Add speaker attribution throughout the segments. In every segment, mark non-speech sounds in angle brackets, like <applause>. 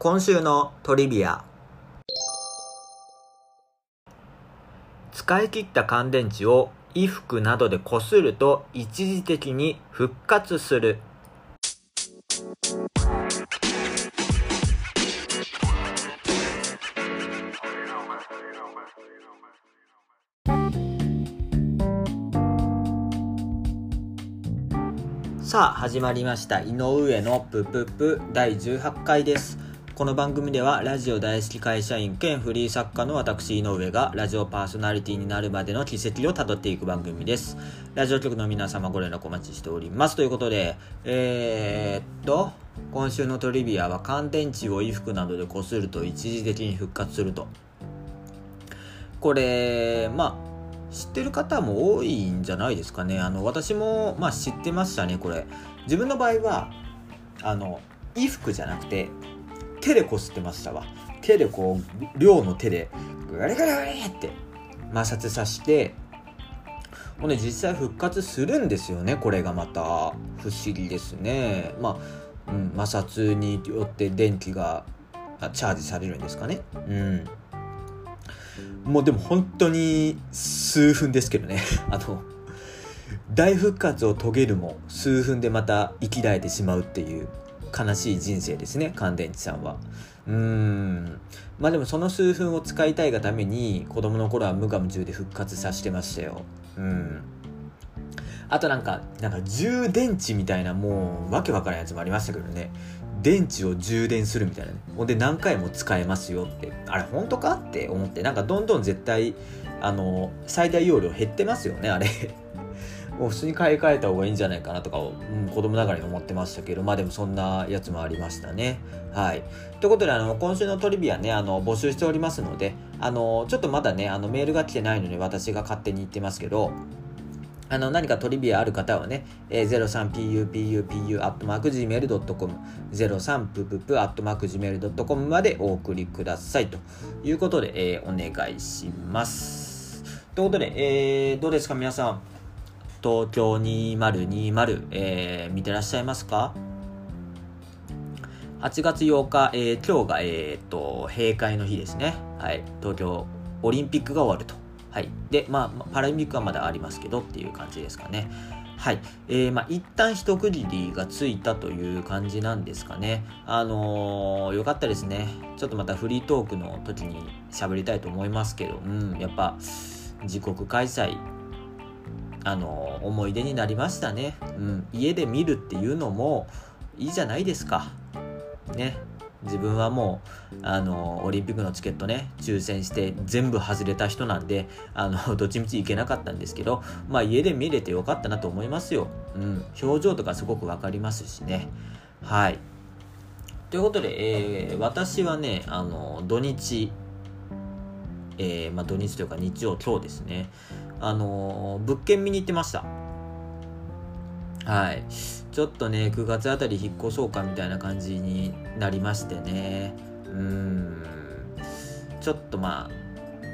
Speaker 1: 今週のトリビア。使い切った乾電池を衣服などでこすると一時的に復活する。さあ始まりました。井上のプププ第18回です。この番組ではラジオ大好き会社員兼フリー作家の私井上がラジオパーソナリティになるまでの軌跡をたどっていく番組です。ラジオ局の皆様ご連絡お待ちしております。ということでえー、っと今週のトリビアは乾電池を衣服などでこすると一時的に復活すると。これまあ知ってる方も多いんじゃないですかね。あの私も、まあ、知ってましたねこれ。自分の場合はあの衣服じゃなくて手でこすってましたわ。手でこう量の手でガリガリガリって摩擦さしてほんで実際復活するんですよねこれがまた。不思議ですね。まあ、うん、摩擦によって電気がチャージされるんですかね。うん。もうでも本当に数分ですけどね。<laughs> あの大復活を遂げるも数分でまた生きられてしまうっていう。悲しい人生ですね乾電池さんは。うーん。まあでもその数分を使いたいがために子供の頃は無我夢中で復活させてましたよ。うん。あとなんかなんか充電池みたいなもうわけわからんやつもありましたけどね。電池を充電するみたいなね。ほんで何回も使えますよって。あれ本当かって思って。なんかどんどん絶対あの最大容量減ってますよねあれ。普通に買い替えた方がいいんじゃないかなとかを、うん、子供ながらに思ってましたけどまあでもそんなやつもありましたねはいということであの今週のトリビアねあの募集しておりますのであのちょっとまだねあのメールが来てないので私が勝手に言ってますけどあの、何かトリビアある方はね、えー、03pupupu.gmail.com 03pupupu.gmail.com までお送りくださいということで、えー、お願いします。ということで、えー、どうですか皆さん？東京2020、えー、見てらっしゃいますか？8月8日、えー、今日が、えー、と閉会の日ですね、はい、東京オリンピックが終わるとはい。で、まあ、パラリンピックはまだありますけどっていう感じですかね。はい。えー、まあ、一旦一区切りがついたという感じなんですかね。あのー、よかったですね。ちょっとまたフリートークの時に喋りたいと思いますけど、うん、やっぱ、自国開催、あの、思い出になりましたね。うん、家で見るっていうのもいいじゃないですか。ね。自分はもうあのオリンピックのチケットね抽選して全部外れた人なんであの <laughs> どっちみち行けなかったんですけどまあ家で見れてよかったなと思いますよ、うん、表情とかすごく分かりますしねはいということで、えー、私はねあの土日えー、まあ、土日というか日曜今日ですねあの物件見に行ってました。はい。ちょっとね9月あたり引っ越そうかみたいな感じになりましてね。うん。ちょっとまあ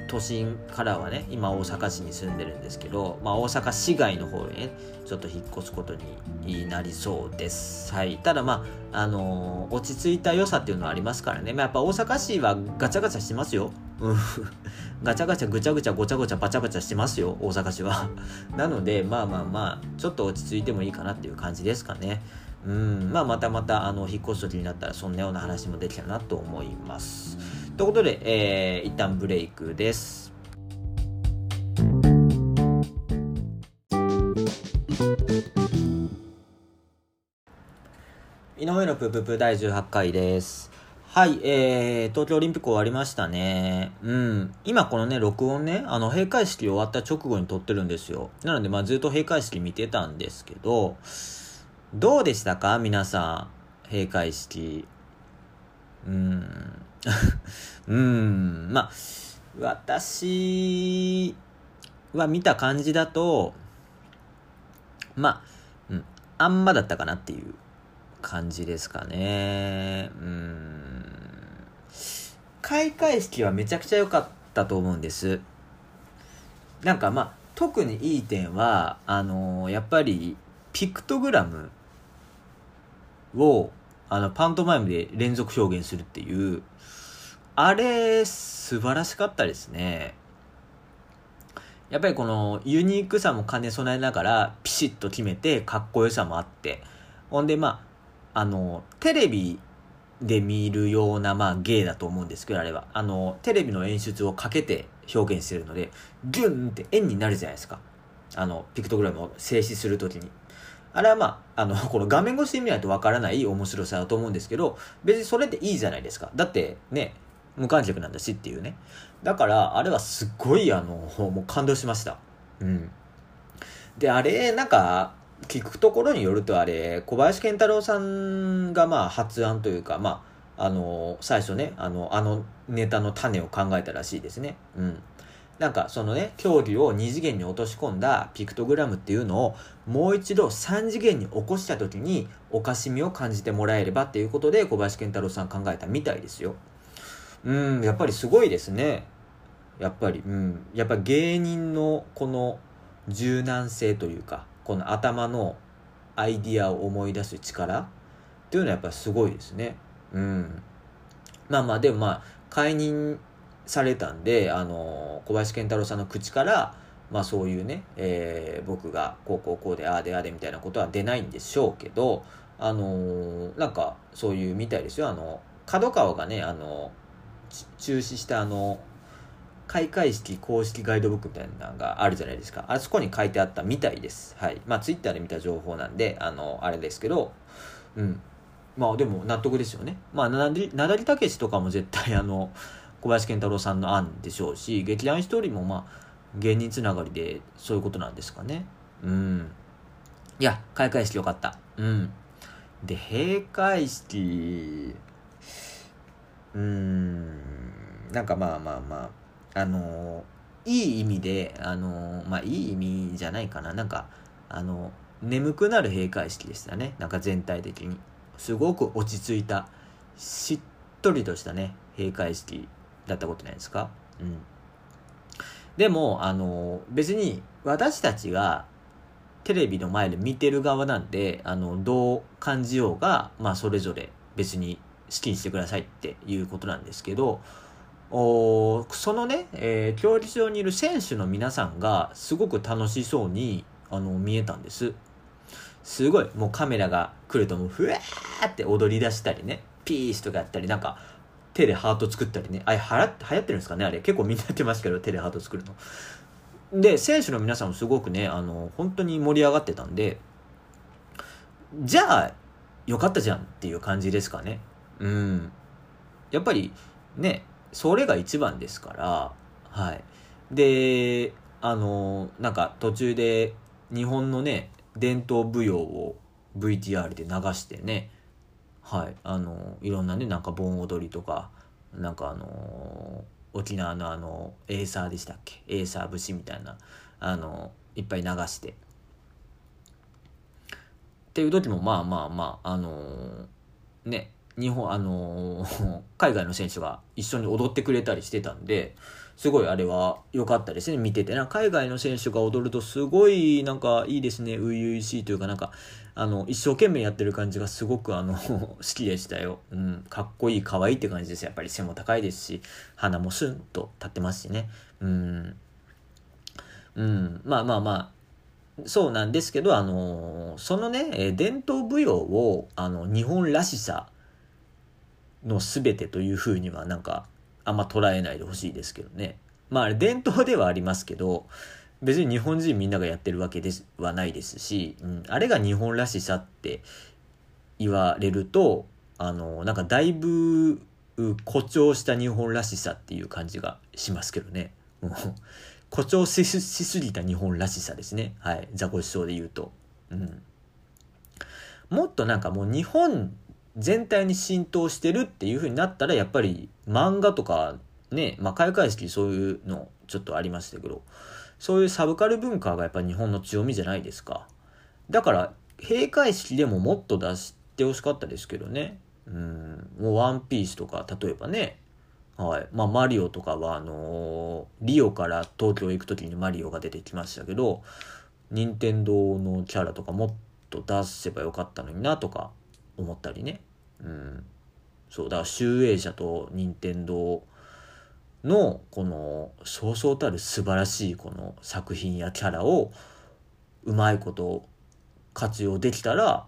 Speaker 1: 都心からはね今大阪市に住んでるんですけど、まあ、大阪市外の方へねちょっと引っ越すことになりそうです。はい。ただまああのー、落ち着いた良さっていうのはありますからね、まあ、やっぱ大阪市はガチャガチャしてますよ。うん。<laughs> ガチャガチャぐちゃぐちゃごちゃごちゃバチャバチャしてますよ大阪市は。<laughs> なのでまあまあまあちょっと落ち着いてもいいかなっていう感じですかね。うん。まあまたまたあの引っ越す時になったらそんなような話もできたなと思います。ということで、えー、一旦ブレイクです。井上のぷぷぷ第18回です。はい、えー、東京オリンピック終わりましたね。うん。今このね、録音ね、あの、閉会式終わった直後に撮ってるんですよ。なので、まあずっと閉会式見てたんですけど、どうでしたか？皆さん、閉会式。うん。<laughs> うん。まあ、私は見た感じだと、まあ、うん、あんまだったかなっていう感じですかね。うん。開会式はめちゃくちゃ良かったと思うんです。なんかまあ、特にいい点は、あのー、やっぱり、ピクトグラムを、あの、パントマイムで連続表現するっていう、あれ、素晴らしかったですね。やっぱりこのユニークさも兼ね備えながらピシッと決めてかっこよさもあってほんでまああのテレビで見るようなまあ芸だと思うんですけどあれはあのテレビの演出をかけて表現してるのでギュンって円になるじゃないですかあのピクトグラムを静止するときにあれはまあ、あの、<laughs> この画面越しで見ないとわからない面白さだと思うんですけど、別にそれでいいじゃないですか。だってね、無観客なんだしっていうね。だから、あれはすっごい、あの、もう感動しました。うん。で、あれ、なんか、聞くところによるとあれ、小林健太郎さんがまあ発案というか、まあ、あの、最初ね、あの、あのネタの種を考えたらしいですね。うん。なんかそのね、競技を2次元に落とし込んだピクトグラムっていうのをもう一度3次元に起こした時におかしみを感じてもらえればっていうことで小林健太郎さん考えたみたいですよ。うん、やっぱりすごいですね。やっぱり、うん。やっぱ芸人のこの柔軟性というか、この頭のアイディアを思い出す力っていうのはやっぱりすごいですね。うん。まあまあ、でもまあ、解任されたんで、あの、小林健太郎さんの口から、まあそういうね、えー、僕がこうこうこうでああでああでみたいなことは出ないんでしょうけど、あのー、なんかそういうみたいですよ。あの、角川がね、あの、中止したあの、開会式公式ガイドブックみたいなのがあるじゃないですか。あそこに書いてあったみたいです。はい。まあ、ツイッターで見た情報なんで、あの、あれですけど、うん。まあ、でも納得ですよね。まあ、なだり、なりたけしとかも絶対あの、小林健太郎さんの案でしょうし、劇団一人もまあ、芸人つながりでそういうことなんですかね。うん。いや、開会式よかった。うん。で、閉会式、うーん、なんかまあまあまあ、あの、いい意味で、あの、まあいい意味じゃないかな。なんか、あの、眠くなる閉会式でしたね。なんか全体的に。すごく落ち着いた、しっとりとしたね、閉会式だったことないですか？うん。でも、あの、別に私たちがテレビの前で見てる側なんで、あの、どう感じようが、まあそれぞれ別に好きにしてくださいっていうことなんですけど、おそのね、えー、競技場にいる選手の皆さんがすごく楽しそうにあの見えたんです。すごい、もうカメラが来るともうふわーって踊り出したりね、ピースとかやったり、なんか手でハート作ったりね、あれ流行ってるんですかねあれ結構みんなやってますけど、手でハート作るの。で、選手の皆さんもすごくね、あの、本当に盛り上がってたんで、じゃあ、よかったじゃんっていう感じですかね。うん。やっぱり、ね、それが一番ですから、はい。で、あの、なんか途中で日本のね、伝統舞踊を VTR で流してね、はい、あの、いろんなね、なんか盆踊りとか、なんかあの、沖縄のあの、エーサーでしたっけ？エーサー節みたいな、あの、いっぱい流して。っていう時も、まあまあまあ、あのね、日本、あのー、<laughs> 海外の選手が一緒に踊ってくれたりしてたんで、すごいあれは良かったですね、見ててな。海外の選手が踊るとすごいなんかいいですね、初々しいというかなんか、あの、一生懸命やってる感じがすごくあの <laughs> 好きでしたよ。うん、かっこいい、可愛いって感じです。やっぱり背も高いですし、鼻もスンと立ってますしね。うん。うん、まあまあまあ、そうなんですけど、あのそのね、伝統舞踊を、あの、日本らしさの全てというふうにはなんかあんま捉えないでほしいですけどね。まああれ伝統ではありますけど、別に日本人みんながやってるわけではないですし、うん、あれが日本らしさって言われると、あの、なんかだいぶ誇張した日本らしさっていう感じがしますけどね。誇張しすぎた日本らしさですね。はい。ザコシショウで言うと。うん。もっとなんかもう日本全体に浸透してるっていう風になったらやっぱり漫画とかね、まあ、開会式そういうのちょっとありましたけどそういうサブカル文化がやっぱ日本の強みじゃないですか。だから閉会式でももっと出してほしかったですけどね。うんもうワンピースとか例えばねはい。まあマリオとかはあのー、リオから東京行く時にマリオが出てきましたけど任天堂のキャラとかもっと出せばよかったのになとか思ったりね。うん。そう、だから集英社と任天堂のこのそうそうたる素晴らしいこの作品やキャラをうまいこと活用できたら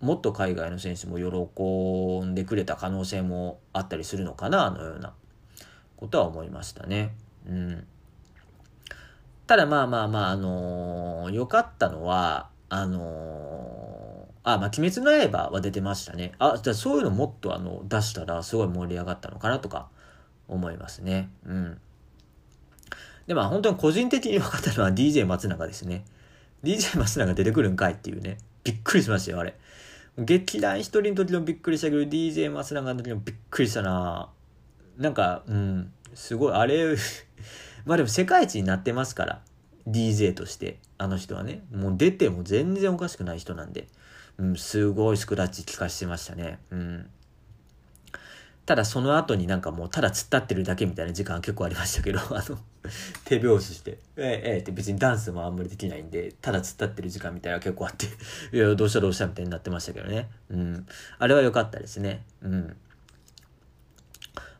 Speaker 1: もっと海外の選手も喜んでくれた可能性もあったりするのかなあのようなことは思いましたね。うん。ただまあまあまあ、あのー、良かったのは、あのー、あ、まあ、鬼滅の刃は出てましたね。あ、じゃあそういうのもっとあの、出したらすごい盛り上がったのかなとか思いますね。うん。で、まあ本当に個人的に良かったのは DJ 松永ですね。DJ 松永出てくるんかいっていうね。びっくりしましたよ、あれ。劇団一人の時もびっくりしたけど、DJ 松永の時もびっくりしたななんか、うん、すごい、あれ <laughs> まあでも世界一になってますから、DJ として、あの人はね。もう出ても全然おかしくない人なんで、うん、すごいスクラッチ聞かしてましたね。うん。ただその後になんかもうただ突っ立ってるだけみたいな時間結構ありましたけど、<laughs> あの、手拍子して、ええええって別にダンスもあんまりできないんで、ただ突っ立ってる時間みたいな結構あって、<laughs> いや、どうしたどうしたみたいになってましたけどね。うん。あれは良かったですね。うん。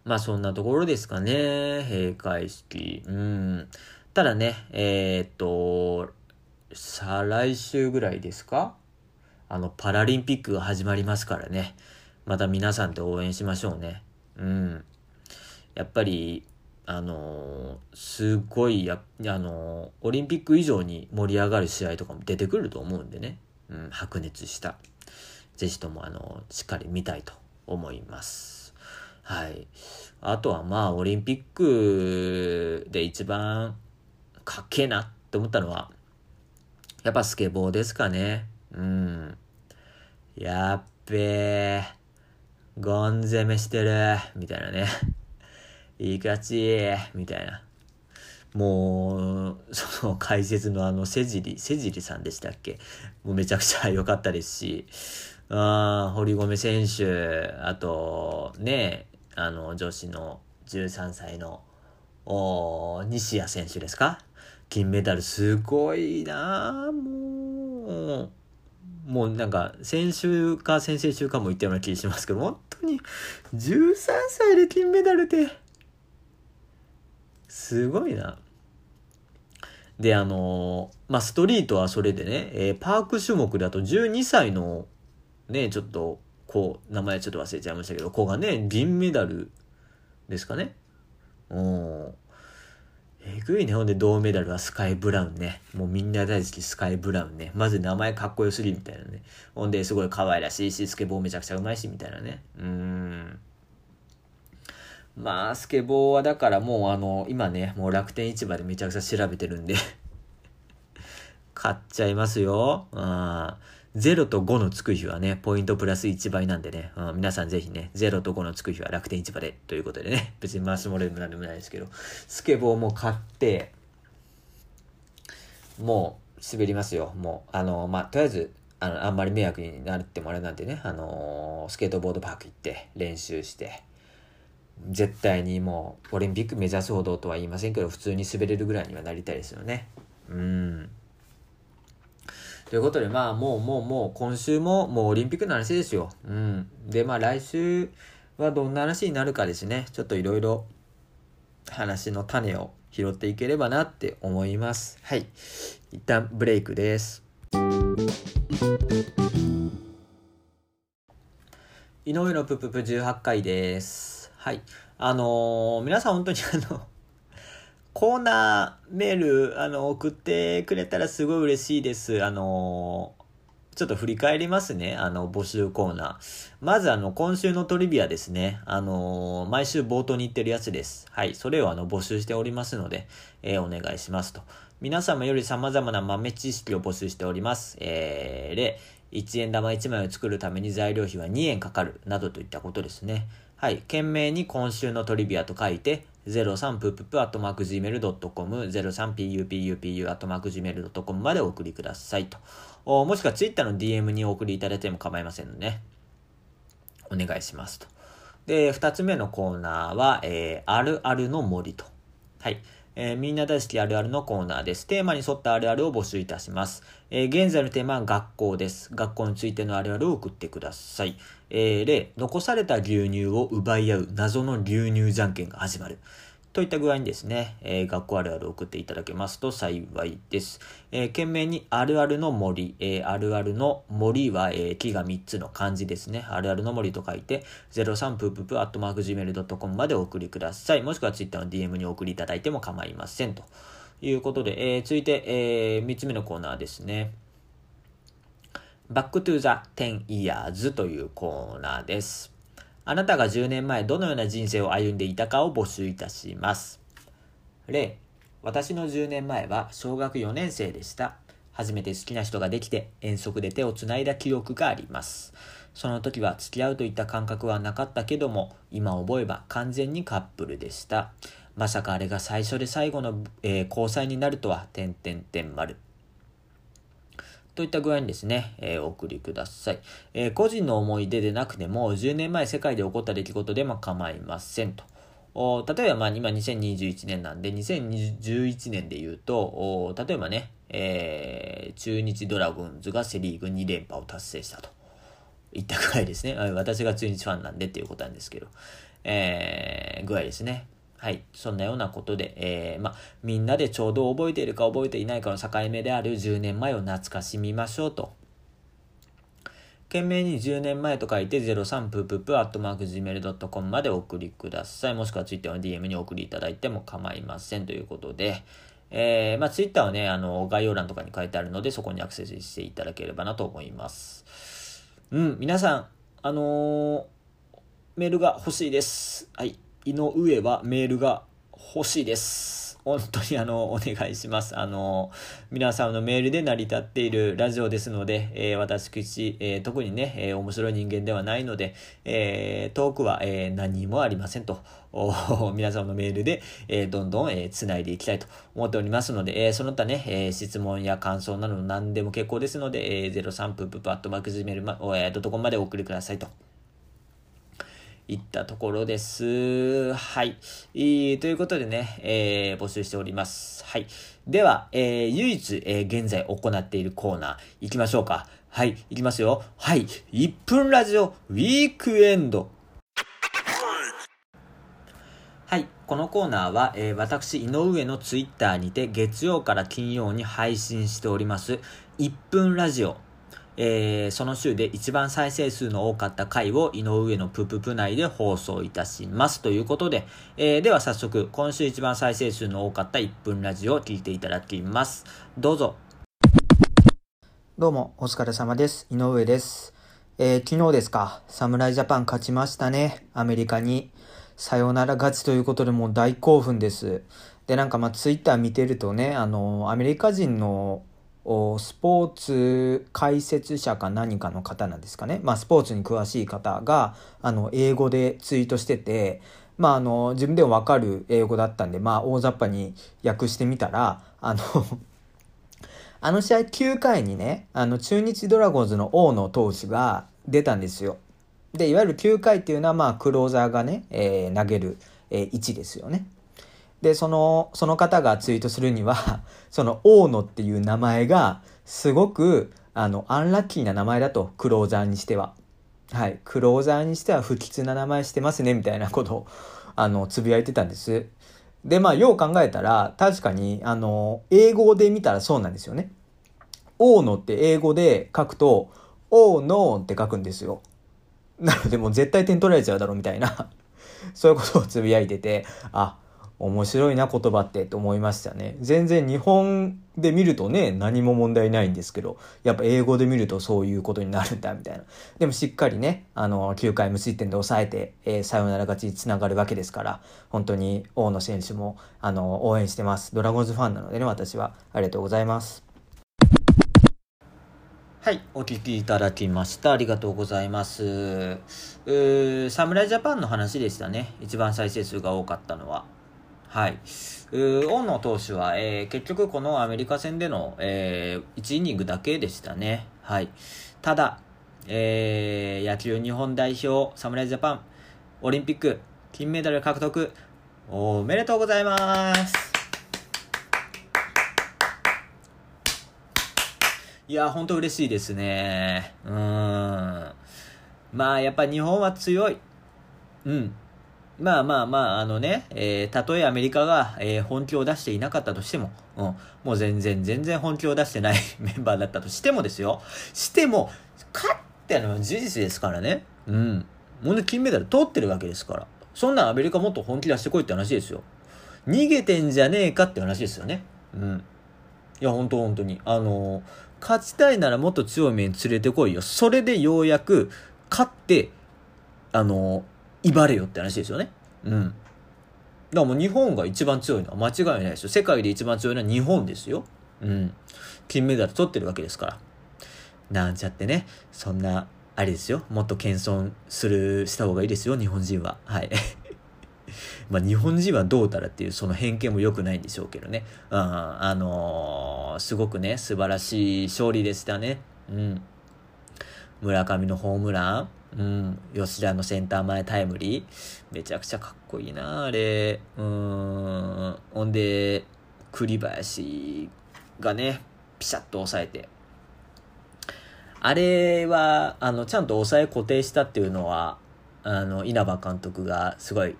Speaker 1: まあそんなところですかね。閉会式。うん。ただね、えー、っと、再来週ぐらいですか？あの、パラリンピックが始まりますからね。また皆さんで応援しましょうね。うん。やっぱり、あのー、すごいや、あのー、オリンピック以上に盛り上がる試合とかも出てくると思うんでね。うん、白熱した。ぜひとも、あのー、しっかり見たいと思います。はい。あとは、まあ、オリンピックで一番かっけえなって思ったのは、やっぱスケボーですかね。うん。やっべえ。ゴン攻めしてる、みたいなね。<laughs> いかちみたいな。もう、その解説のあの、せじり、せじりさんでしたっけ？もうめちゃくちゃ良かったですし、あ堀米選手、あと、ね、あの、女子の13歳の、お西矢選手ですか？金メダルすごいなもう。もうなんか、先週か先々週かも言ったような気しますけど、本当に、13歳で金メダルって、すごいな。で、あのまあ、ストリートはそれでね、えー、パーク種目だと12歳の、ね、ちょっと、こう、名前ちょっと忘れちゃいましたけど、子がね、銀メダルですかね。うん。えぐいね。ほんで、銅メダルはスカイ・ブラウンね。もうみんな大好きスカイ・ブラウンね。まず名前かっこよすぎみたいなね。ほんで、すごい可愛らしいし、スケボーめちゃくちゃうまいし、みたいなね。うーん。まあ、スケボーはだからもうあの、今ね、もう楽天市場でめちゃくちゃ調べてるんで買っちゃいますよ。うん。0と5のつく日はね、ポイントプラス1倍なんでね、うん、皆さんぜひね、0と5のつく日は楽天市場でということでね、<laughs> 別に回すもれでもなんでもないですけど、スケボーも買って、もう滑りますよ。もう、あの、まあ、とりあえず、あの、あんまり迷惑になってもあれなんでね、あのー、スケートボードパーク行って練習して、絶対にもう、オリンピック目指すほどとは言いませんけど、普通に滑れるぐらいにはなりたいですよね。うん。ということで、まあ、もう、もう、もう、今週も、もうオリンピックの話ですよ。うん。で、まあ、来週はどんな話になるかですね。ちょっといろいろ、話の種を拾っていければなって思います。はい。一旦ブレイクです。井上のプププ18回です。はい。あのー、皆さん本当にあのコーナーメール、あの、送ってくれたらすごい嬉しいです。あのちょっと振り返りますね。あの、募集コーナー。まず、あの、今週のトリビアですね。あの毎週冒頭に言ってるやつです。はい。それを、あの、募集しておりますので、えー、お願いしますと。皆様より様々な豆知識を募集しております。えー、例、1円玉1枚を作るために材料費は2円かかる、などといったことですね。はい。懸命に今週のトリビアと書いて、03プププアットマーク Gmail.com、03pupupu アットマーク Gmail.com までお送りくださいと。もしくは Twitter の DM にお送りいただいても構いませんので、ね、お願いしますと。で、二つ目のコーナーは、えー、あるあるの森と。はい。えー、みんな大好きあるあるのコーナーです。テーマに沿ったあるあるを募集いたします。えー、現在のテーマは学校です。学校についてのあるあるを送ってください。えー、例、残された牛乳を奪い合う謎の牛乳じゃんけんが始まる。といった具合にですね、えー、学校あるある送っていただけますと幸いです。えー、懸命にあるあるの森、えー、あるあるの森は、え、木が3つの漢字ですね。あるあるの森と書いて、03プーププアットマーク Gmail.com までお送りください。もしくは Twitter の DM にお送りいただいても構いません。ということで、え、続いて、え、3つ目のコーナーですね。バックトゥザ10 years というコーナーです。あなたが10年前どのような人生を歩んでいたかを募集いたします。例、私の10年前は小学4年生でした。初めて好きな人ができて遠足で手をつないだ記憶があります。その時は付き合うといった感覚はなかったけども、今思えば完全にカップルでした。まさかあれが最初で最後の、えー、交際になるとは、点々点丸。といった具合にですね、えー、お送りください、えー、個人の思い出でなくても、10年前世界で起こった出来事でも構いませんと。例えば、まあ、今2021年なんで、2011年で言うと、例えばね、えー、中日ドラゴンズがセリーグ2連覇を達成したと。いったぐらいですね。<laughs> 私が中日ファンなんでっていうことなんですけど、えー、具合ですね。はい。そんなようなことで、えー、まあみんなでちょうど覚えているか覚えていないかの境目である10年前を懐かしみましょうと。懸命に10年前と書いて03プープープアットマーク Gmail.com までお送りください。もしくは Twitter の DM にお送りいただいても構いませんということで、えー、まあ Twitter はね、あの、概要欄とかに書いてあるので、そこにアクセスしていただければなと思います。うん、皆さん、あのー、メールが欲しいです。はい。井上はメールが欲しいです。本当にあの、お願いします。あの、皆さんのメールで成り立っているラジオですので、えー、私、えー、特にね、えー、面白い人間ではないので、えー、トークは、えー、何もありませんと、皆さんのメールで、えー、どんどん、えー、繋いでいきたいと思っておりますので、えー、その他ね、えー、質問や感想など何でも結構ですので、えー、03プププアットマークジメル、えー、ドットコムまでお送りくださいと。いったところです。はい。えー、ということでね、えー、募集しております。はい。では、えー、唯一、えー、現在行っているコーナー、行きましょうか。はい、行きますよ。はい。1分ラジオウィークエンド。はい。このコーナーは、えー、私、井上のツイッターにて月曜から金曜に配信しております、1分ラジオえー、その週で一番再生数の多かった回を井上のプププ内で放送いたします。ということで、えー、では早速、今週一番再生数の多かった1分ラジオを聞いていただきます。どうぞ。
Speaker 2: どうも、お疲れ様です。井上です。えー、昨日ですか、侍ジャパン勝ちましたね。アメリカに。さよなら勝ちということでもう大興奮です。で、なんかまあツイッター見てるとね、あの、アメリカ人のスポーツ解説者か何かの方なんですかね、まあ、スポーツに詳しい方があの英語でツイートしてて、まあ、あの自分でも分かる英語だったんで、まあ、大雑把に訳してみたらあの <laughs> あの試合9回にねあの中日ドラゴンズの大野投手が出たんですよ。でいわゆる9回っていうのはまあクローザーがね、えー、投げる、えー、位置ですよね。で、その、その方がツイートするには、<laughs> その大野っていう名前が、すごく、あの、アンラッキーな名前だと、クローザーにしては。はい。クローザーにしては不吉な名前してますね、みたいなことを、あの、つぶやいてたんです。で、まあ、よう考えたら、確かに、あの、英語で見たらそうなんですよね。大野って英語で書くと、大野って書くんですよ。なので、もう絶対点取られちゃうだろ、みたいなそういうことをつぶやいてて、あ、面白いな言葉ってと思いましたね。全然日本で見るとね、何も問題ないんですけど、やっぱ英語で見るとそういうことになるんだみたいな。でもしっかりね、あの、9回無失点で抑えて、えー、サヨナラ勝ちにつながるわけですから、本当に大野選手も、あの、応援してます。ドラゴンズファンなのでね、私は。ありがとうございます。
Speaker 1: はい、お聞きいただきました。ありがとうございます。侍ジャパンの話でしたね。一番再生数が多かったのは。はい。うオ大野投手は、えー、結局このアメリカ戦での、えー、1イニングだけでしたね。はい。ただ、えー、野球日本代表、侍ジャパン、オリンピック、金メダル獲得、おめでとうございます。いや、ほんと嬉しいですね。うん。まあ、やっぱ日本は強い。うん。まあまあまあ、あのね、えー、たとえアメリカが、えー、本気を出していなかったとしても、うん、もう全然全然本気を出してない <laughs> メンバーだったとしてもですよ。しても、勝ってのは事実ですからね。うん。もう金メダル取ってるわけですから。そんなアメリカもっと本気出してこいって話ですよ。逃げてんじゃねえかって話ですよね。うん。いや、本当本当に。あのー、勝ちたいならもっと強い面連れてこいよ。それでようやく、勝って、あのー威張れよって話ですよね。うん。だからもう日本が一番強いのは間違いないですよ。世界で一番強いのは日本ですよ。うん。金メダル取ってるわけですから。なんちゃってね、そんな、あれですよ。もっと謙遜する、した方がいいですよ、日本人は。はい。<laughs> まあ日本人はどうたらっていうその偏見も良くないんでしょうけどね。うん、あのー、すごくね、素晴らしい勝利でしたね。うん。村上のホームラン、うん、吉田のセンター前タイムリー。めちゃくちゃかっこいいな、あれ。うん。ほんで、栗林がね、ピシャッと抑えて。あれは、あの、ちゃんと抑え固定したっていうのは、あの、稲葉監督がすごい、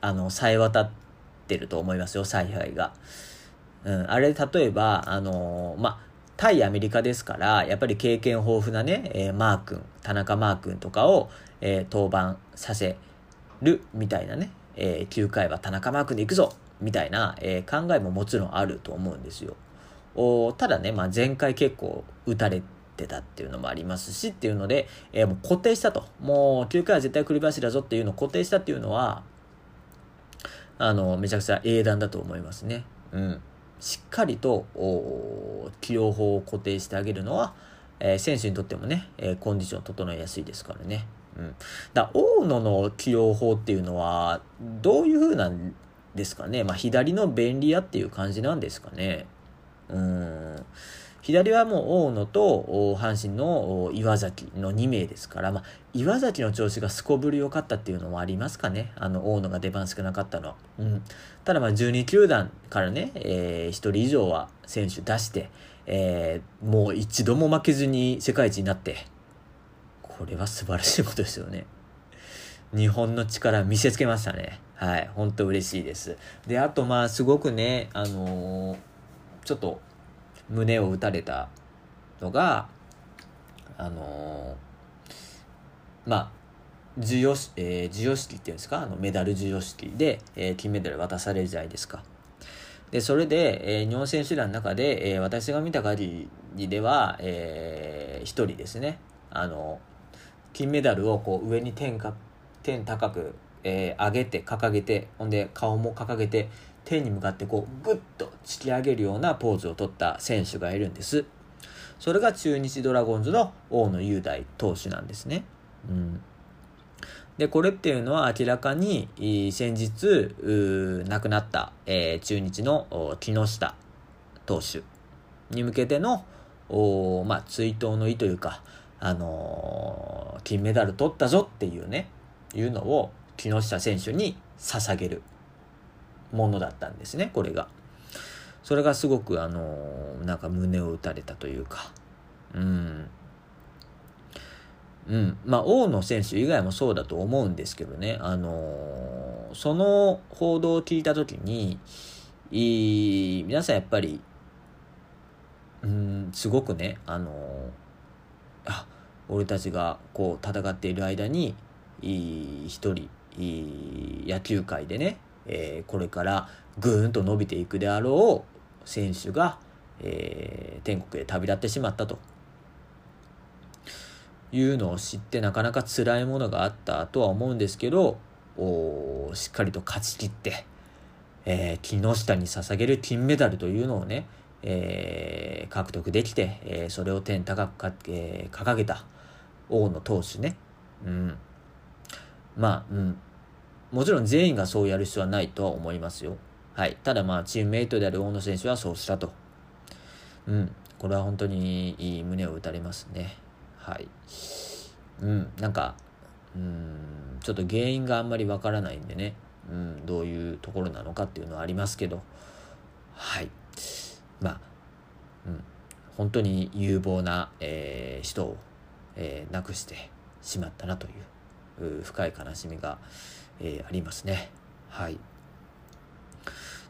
Speaker 1: あの、さえ渡ってると思いますよ、采配が。うん、あれ、例えば、あの、まあ、対アメリカですから、やっぱり経験豊富なね、えー、マー君、田中マー君とかを、えー、登板させるみたいなね、えー、9回は田中マー君で行くぞみたいな、えー、考えももちろんあると思うんですよ。おただね、まあ、前回結構打たれてたっていうのもありますしっていうので、えー、もう固定したと。もう9回は絶対栗林だぞっていうのを固定したっていうのは、あの、めちゃくちゃ英断だと思いますね。うん。しっかりと起用法を固定してあげるのは、えー、選手にとってもね、えー、コンディション整えやすいですからね。うん、だ大野の起用法っていうのはどういう風なんですかね、まあ、左の便利屋っていう感じなんですかね。うん左はもう大野と阪神の岩崎の2名ですから、まあ、岩崎の調子がすこぶり良かったっていうのもありますかね。あの、大野が出番少なかったのは。うん。ただまあ、12球団からね、えー、1人以上は選手出して、えー、もう一度も負けずに世界一になって、これは素晴らしいことですよね。日本の力見せつけましたね。はい。本当嬉しいです。で、あとまあ、すごくね、あのー、ちょっと、胸を打たれたのが、あのー、まあ、授与,、えー、授与式っていうんですか？あのメダル授与式で、えー、金メダル渡されるじゃないですか。で、それで、えー、日本選手団の中で、えー、私が見た限りでは、えー、一人ですね、あの、金メダルをこう上に天か天高く、えー、上げて、掲げて、ほんで顔も掲げて、天に向かってこうグッと突き上げるようなポーズをとった選手がいるんです。それが中日ドラゴンズの大野雄大投手なんですね。うん。で、これっていうのは明らかに先日亡くなった、えー、中日の木下投手に向けてのお、まあ、追悼の意というか、あのー、金メダル取ったぞっていうね、いうのを木下選手に捧げる。ものだったんですねこれが。それがすごくあのなんか胸を打たれたというか。うん。うん。まあ大野選手以外もそうだと思うんですけどね。あのその報道を聞いた時にい皆さんやっぱりうんすごくねあのあ俺たちがこう戦っている間に一人野球界でねえー、これからぐーんと伸びていくであろう選手が、えー、天国へ旅立ってしまったと。いうのを知ってなかなか辛いものがあったとは思うんですけどおしっかりと勝ち切って、えー、木下に捧げる金メダルというのをね、えー、獲得できて、えー、それを天高くか、えー、掲げた大野投手ね、うん、まあ、うん、もちろん全員がそうやる必要はないとは思いますよ。はい。ただまあ、チームメイトである大野選手はそうしたと。うん。これは本当にいい胸を打たれますね。はい。うん。なんか、うん、ちょっと原因があんまりわからないんでね。うん、どういうところなのかっていうのはありますけど。はい。まあ、うん。本当に有望な、えー、人を、えー、亡くしてしまったなという深い悲しみが、えー、ありますね。はい。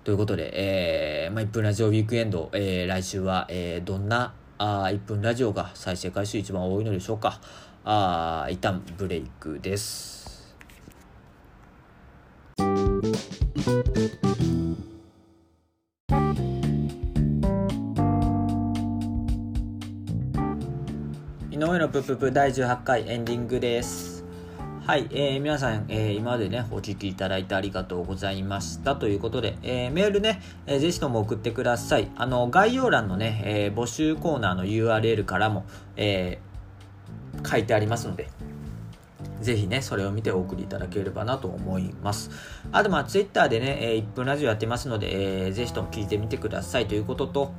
Speaker 1: ということで、えーまあ、1分ラジオウィークエンド、えー、来週は、えー、どんなあ1分ラジオが再生回数一番多いのでしょうか。あ一旦ブレイクです。井上のプププ第18回エンディングです。はい、えー、皆さん、えー、今までね、お聞きいただいてありがとうございましたということで、えー、メールね、えー、ぜひとも送ってください。あの、概要欄のね、えー、募集コーナーの URL からも、えー、書いてありますので、ぜひね、それを見てお送りいただければなと思います。あと、まあ、Twitter でね、えー、1分ラジオやってますので、えー、ぜひとも聞いてみてくださいということと、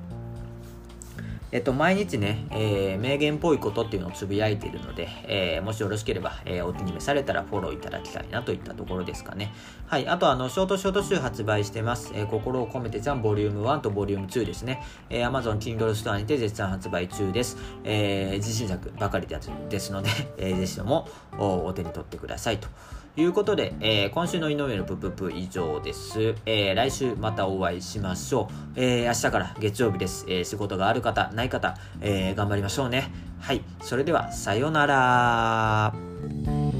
Speaker 1: えっと、毎日ね、えー、名言っぽいことっていうのをつぶやいているので、えー、もしよろしければ、えー、お気に召されたらフォローいただきたいなといったところですかね。はい。あと、あの、ショートショート集発売してます。えー、心を込めてじゃん、ボリューム1とボリューム2ですね。えー、Amazon Kindle ストアにて絶賛発売中です。えー、自信作ばかりですので、えー、ぜひともお手に取ってくださいと。いうことで、えー、今週の井上のぷぷぷ以上です。えー、来週またお会いしましょう。えー、明日から月曜日です。え仕事がある方、ない方、え頑張りましょうね。はい。それでは、さようなら。